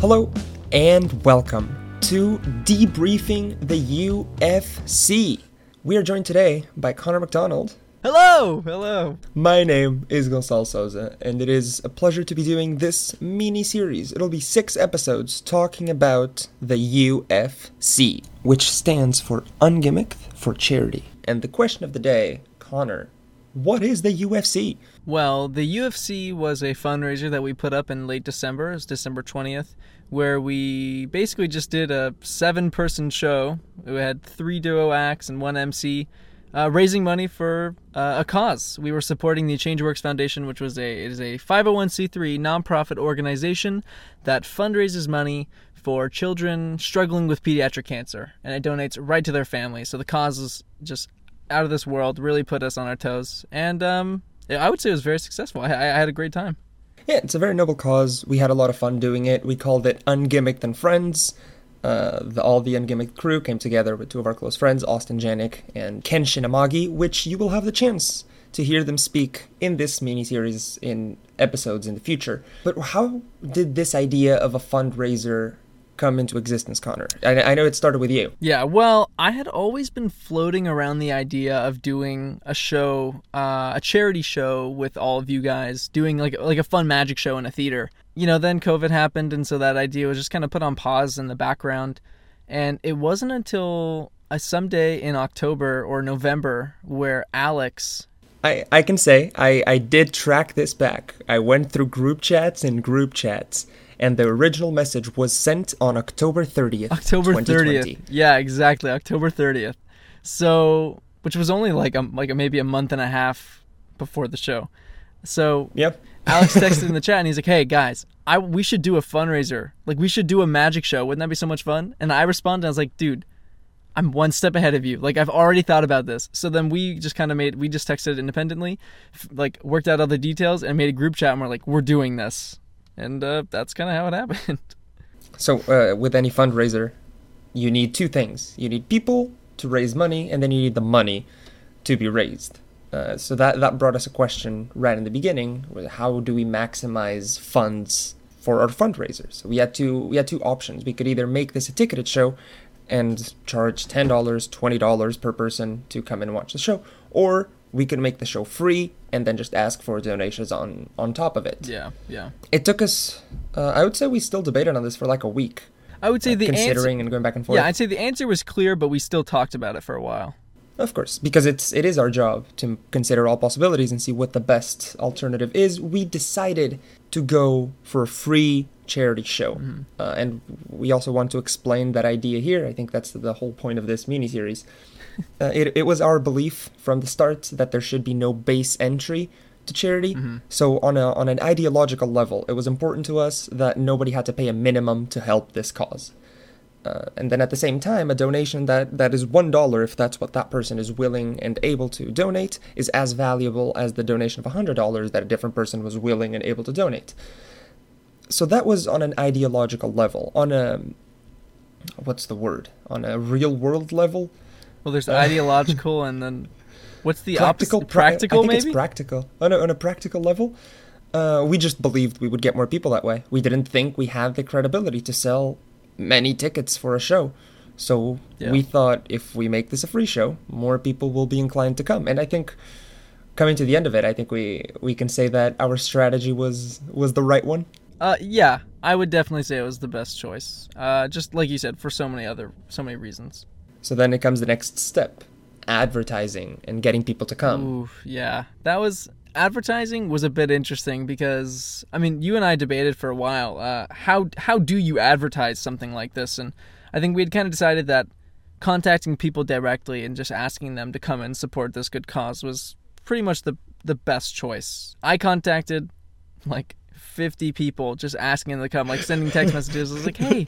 Hello and welcome to Debriefing the UFC. We are joined today by Connor McDonald. Hello, hello. My name is Gonçalo Souza, and it is a pleasure to be doing this mini series. It'll be six episodes talking about the UFC, which stands for Ungimmicked for Charity. And the question of the day, Connor, what is the UFC? Well, the UFC was a fundraiser that we put up in late December, it's December 20th, where we basically just did a seven person show. We had three duo acts and one MC. Uh, raising money for uh, a cause. We were supporting the ChangeWorks Foundation, which was a it is a 501c3 nonprofit organization that fundraises money for children struggling with pediatric cancer, and it donates right to their family. So the cause is just out of this world. Really put us on our toes, and um, I would say it was very successful. I, I had a great time. Yeah, it's a very noble cause. We had a lot of fun doing it. We called it Ungimmicked and Friends. Uh, the, all the Ungimmicked crew came together with two of our close friends, Austin Janik and Ken Shinamagi, which you will have the chance to hear them speak in this mini series in episodes in the future. But how did this idea of a fundraiser come into existence, Connor? I, I know it started with you. Yeah, well, I had always been floating around the idea of doing a show, uh, a charity show with all of you guys, doing like like a fun magic show in a theater. You know, then COVID happened, and so that idea was just kind of put on pause in the background. And it wasn't until a someday in October or November where Alex I, I can say I, I did track this back. I went through group chats and group chats, and the original message was sent on October 30th. October 2020. 30th. Yeah, exactly. October 30th. So, which was only like a, like a, maybe a month and a half before the show. So, Yep. Alex texted in the chat and he's like, "Hey guys, I we should do a fundraiser. Like we should do a magic show. Wouldn't that be so much fun?" And I responded, I was like, "Dude, I'm one step ahead of you. Like I've already thought about this." So then we just kind of made we just texted independently, like worked out all the details and made a group chat and we're like, "We're doing this." And uh, that's kind of how it happened. So, uh, with any fundraiser, you need two things you need people to raise money, and then you need the money to be raised. Uh, so that that brought us a question right in the beginning: how do we maximize funds for our fundraisers? So we had two we had two options. We could either make this a ticketed show and charge ten dollars, twenty dollars per person to come and watch the show, or we could make the show free and then just ask for donations on on top of it. yeah, yeah. It took us, uh, I would say, we still debated on this for like a week I would say the answer. considering and going back and forth. Yeah, I'd say the answer was clear, but we still talked about it for a while. Of course, because it's it is our job to consider all possibilities and see what the best alternative is. We decided to go for a free charity show, uh, and we also want to explain that idea here. I think that's the whole point of this mini series. Uh, it it was our belief from the start that there should be no base entry to charity. So on a on an ideological level, it was important to us that nobody had to pay a minimum to help this cause. Uh, and then at the same time, a donation that, that is one dollar, if that's what that person is willing and able to donate, is as valuable as the donation of a hundred dollars that a different person was willing and able to donate. So that was on an ideological level. On a what's the word? On a real world level, Well, there's ideological and then what's the practical. opposite? pra- Practical, I think maybe. it's practical. On a, on a practical level, uh, we just believed we would get more people that way. We didn't think we had the credibility to sell many tickets for a show. So Yeah. we thought if we make this a free show, more people will be inclined to come. And I think coming to the end of it, I think we we can say that our strategy was was the right one. Uh, yeah, I would definitely say it was the best choice. Uh, just like you said, for so many other, so many reasons. So then it comes the next step, advertising and getting people to come. Ooh, yeah, that was advertising was a bit interesting because I mean, you and I debated for a while. Uh, how how do you advertise something like this? And I think we had kind of decided that contacting people directly and just asking them to come and support this good cause was pretty much the the best choice. I contacted like 50 people just asking them to come, like sending text messages. I was like, hey,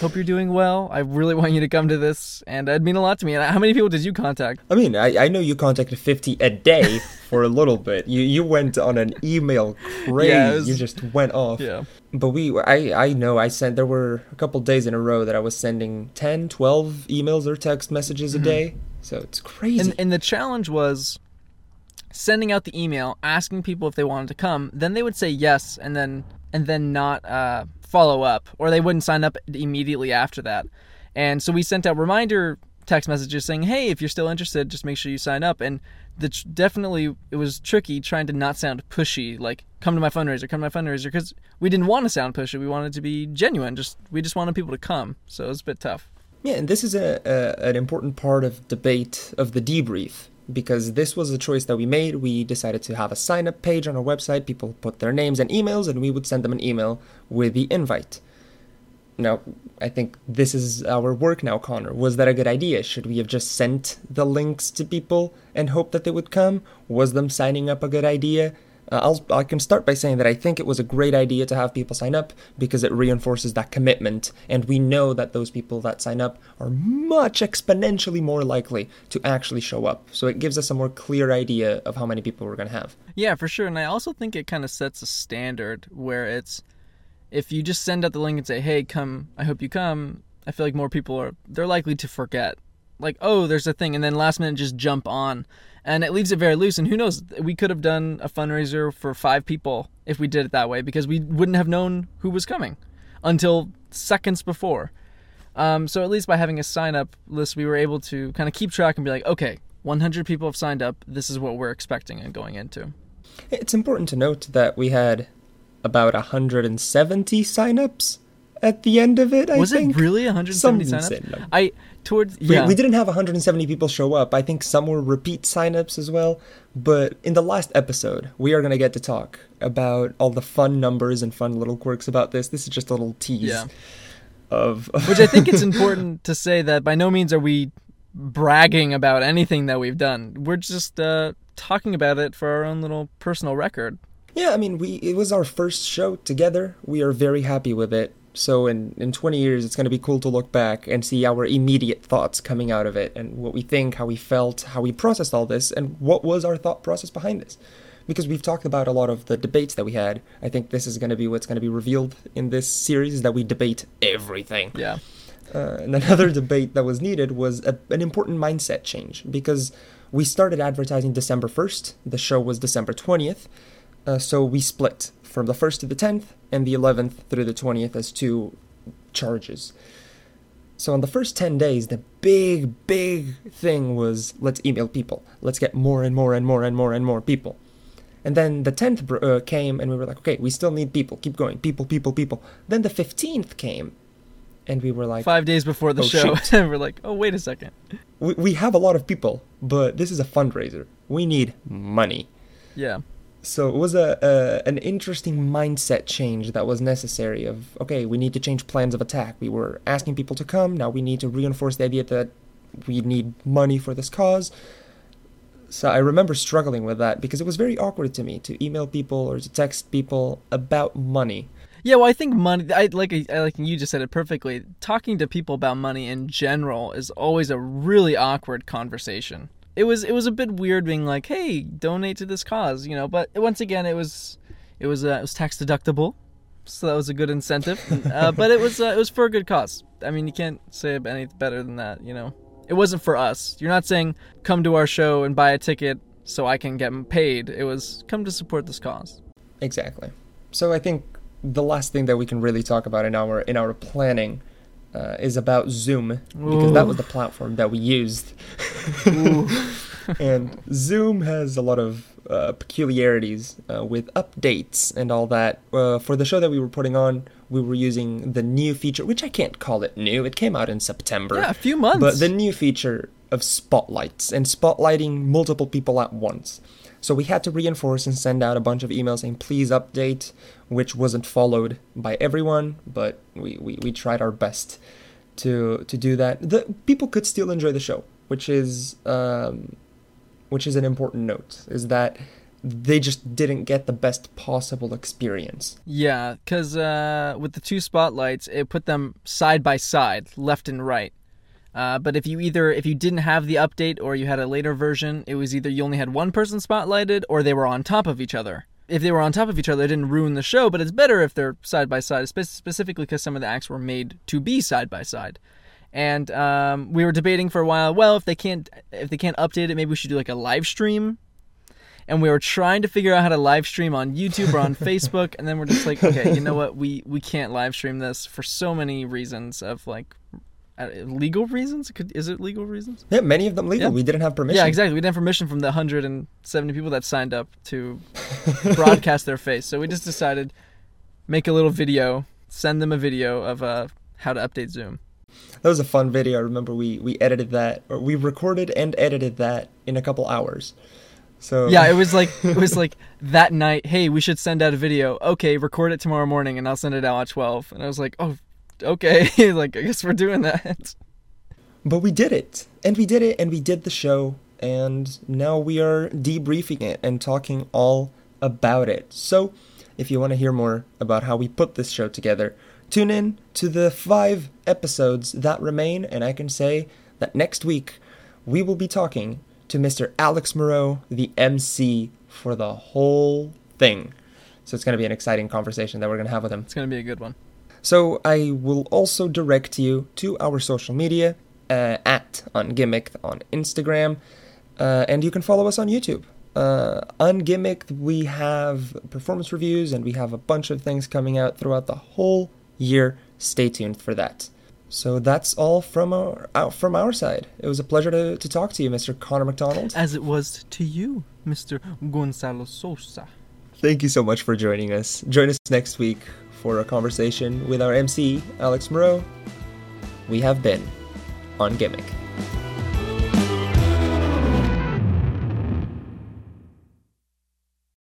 hope you're doing well. I really want you to come to this. And it'd mean a lot to me. And how many people did you contact? I mean, I, I know you contacted 50 a day for a little bit. You you went on an email craze. Yeah, was- you just went off. Yeah. But we I I know I sent there were a couple days in a row that I was sending 10, 12 emails or text messages a mm-hmm. day. So it's crazy. And, and the challenge was sending out the email, asking people if they wanted to come. Then they would say yes, and then and then not uh, follow up, or they wouldn't sign up immediately after that. And so we sent out reminder text messages saying, "Hey, if you're still interested, just make sure you sign up." And the definitely it was tricky trying to not sound pushy, like "Come to my fundraiser, come to my fundraiser," because we didn't want to sound pushy. We wanted to be genuine. Just we just wanted people to come. So it was a bit tough. Yeah, and this is a, a an important part of debate of the debrief because this was a choice that we made. We decided to have a sign up page on our website. People put their names and emails, and we would send them an email with the invite. Now, I think this is our work now, Connor. Was that a good idea? Should we have just sent the links to people and hope that they would come? Was them signing up a good idea? Uh, I'll, I can start by saying that I think it was a great idea to have people sign up because it reinforces that commitment, and we know that those people that sign up are much exponentially more likely to actually show up. So it gives us a more clear idea of how many people we're going to have. Yeah, for sure. And I also think it kind of sets a standard where it's if you just send out the link and say, "Hey, come, I hope you come," I feel like more people are they're likely to forget. Like, "Oh, there's a thing," and then last minute just jump on. And it leaves it very loose and who knows, we could have done a fundraiser for 5 people if we did it that way because we wouldn't have known who was coming until seconds before. Um, so at least by having a sign up list, we were able to kind of keep track and be like, okay, 100 people have signed up. This is what we're expecting and going into. It's important to note that we had about 170 signups at the end of it. I think. was think. it really 170 signups? I towards we, yeah. we didn't have 170 people show up. I think some were repeat signups as well. But in the last episode, we are going to get to talk about all the fun numbers and fun little quirks about this. This is just a little tease. Yeah. Of, which I think it's important to say that by no means are we bragging about anything that we've done. We're just uh, talking about it for our own little personal record. Yeah, I mean, we it was our first show together. We are very happy with it. So in in 20 years, it's going to be cool to look back and see our immediate thoughts coming out of it and what we think, how we felt, how we processed all this, and what was our thought process behind this. Because we've talked about a lot of the debates that we had. I think this is going to be what's going to be revealed in this series is that we debate everything. Yeah. Uh, and another debate that was needed was a, an important mindset change because we started advertising December 1st. The show was December 20th. Uh, so we split from the 1st to the 10th and the 11th through the 20th as two charges. So on the first 10 days, the big, big thing was let's email people. Let's get more and more and more and more and more people. And then the 10th uh, came and we were like, okay, we still need people. Keep going. People, people, people. Then the 15th came and we were like five days before the oh, show and we're like oh wait a second we, we have a lot of people but this is a fundraiser we need money yeah so it was a, a, an interesting mindset change that was necessary of okay we need to change plans of attack we were asking people to come now we need to reinforce the idea that we need money for this cause so i remember struggling with that because it was very awkward to me to email people or to text people about money yeah, well, I think money. I like I, like you just said it perfectly. Talking to people about money in general is always a really awkward conversation. It was it was a bit weird being like, "Hey, donate to this cause," you know. But once again, it was it was uh, it was tax deductible, so that was a good incentive. uh, but it was uh, it was for a good cause. I mean, you can't say any better than that, you know. It wasn't for us. You're not saying come to our show and buy a ticket so I can get paid. It was come to support this cause. Exactly. So I think the last thing that we can really talk about in our in our planning uh, is about Zoom because Ooh. that was the platform that we used. and Zoom has a lot of uh, peculiarities uh, with updates and all that. Uh, for the show that we were putting on, we were using the new feature, which I can't call it new. It came out in September. Yeah, a few months. But the new feature of spotlights and spotlighting multiple people at once. So we had to reinforce and send out a bunch of emails saying, please update, which wasn't followed by everyone, but we, we, we tried our best to to do that. The people could still enjoy the show, which is um, which is an important note, is that they just didn't get the best possible experience. Yeah, because uh, with the two spotlights, it put them side by side, left and right. Uh, but if you either if you didn't have the update or you had a later version, it was either you only had one person spotlighted or they were on top of each other. If they were on top of each other, it didn't ruin the show, but it's better if they're side by side, specifically because some of the acts were made to be side by side. And um, we were debating for a while. Well, if they can't if they can't update it, maybe we should do like a live stream. and we were trying to figure out how to live stream on YouTube or on Facebook, and then we're just like, okay, you know what? We we can't live stream this for so many reasons of like legal reasons. Could is it legal reasons? Yeah, many of them legal. Yeah. We didn't have permission. Yeah, exactly. We didn't have permission from the 170 people that signed up to broadcast their face, so we just decided make a little video, send them a video of uh, how to update Zoom. That was a fun video. I remember we we edited that, or we recorded and edited that in a couple hours. So Yeah, it was like it was like that night. Hey, we should send out a video. Okay, record it tomorrow morning, and I'll send it out at 12. And I was like, oh, okay. like I guess we're doing that. But we did it. And we did it and we did the show and now we are debriefing it and talking all about it. So, if you want to hear more about how we put this show together, tune in to the 5 episodes that remain and I can say that next week we will be talking to Mr. Alex Moreau, the MC for the whole thing. So it's going to be an exciting conversation that we're going to have with him. It's gonna be a good one. So I will also direct you to our social media uh, at Ungimmicked on Instagram, uh, and you can follow us on YouTube. Uh, Ungimmicked, we have performance reviews and we have a bunch of things coming out throughout the whole year. Stay tuned for that. So that's all from our out from our side. It was a pleasure to, to talk to you, Mr. Connor McDonald. As it was to you, Mr. Gonçalo Sosa. Thank you so much for joining us. Join us next week for a conversation with our MC, Alex Moreau. We have been Ungimmicked.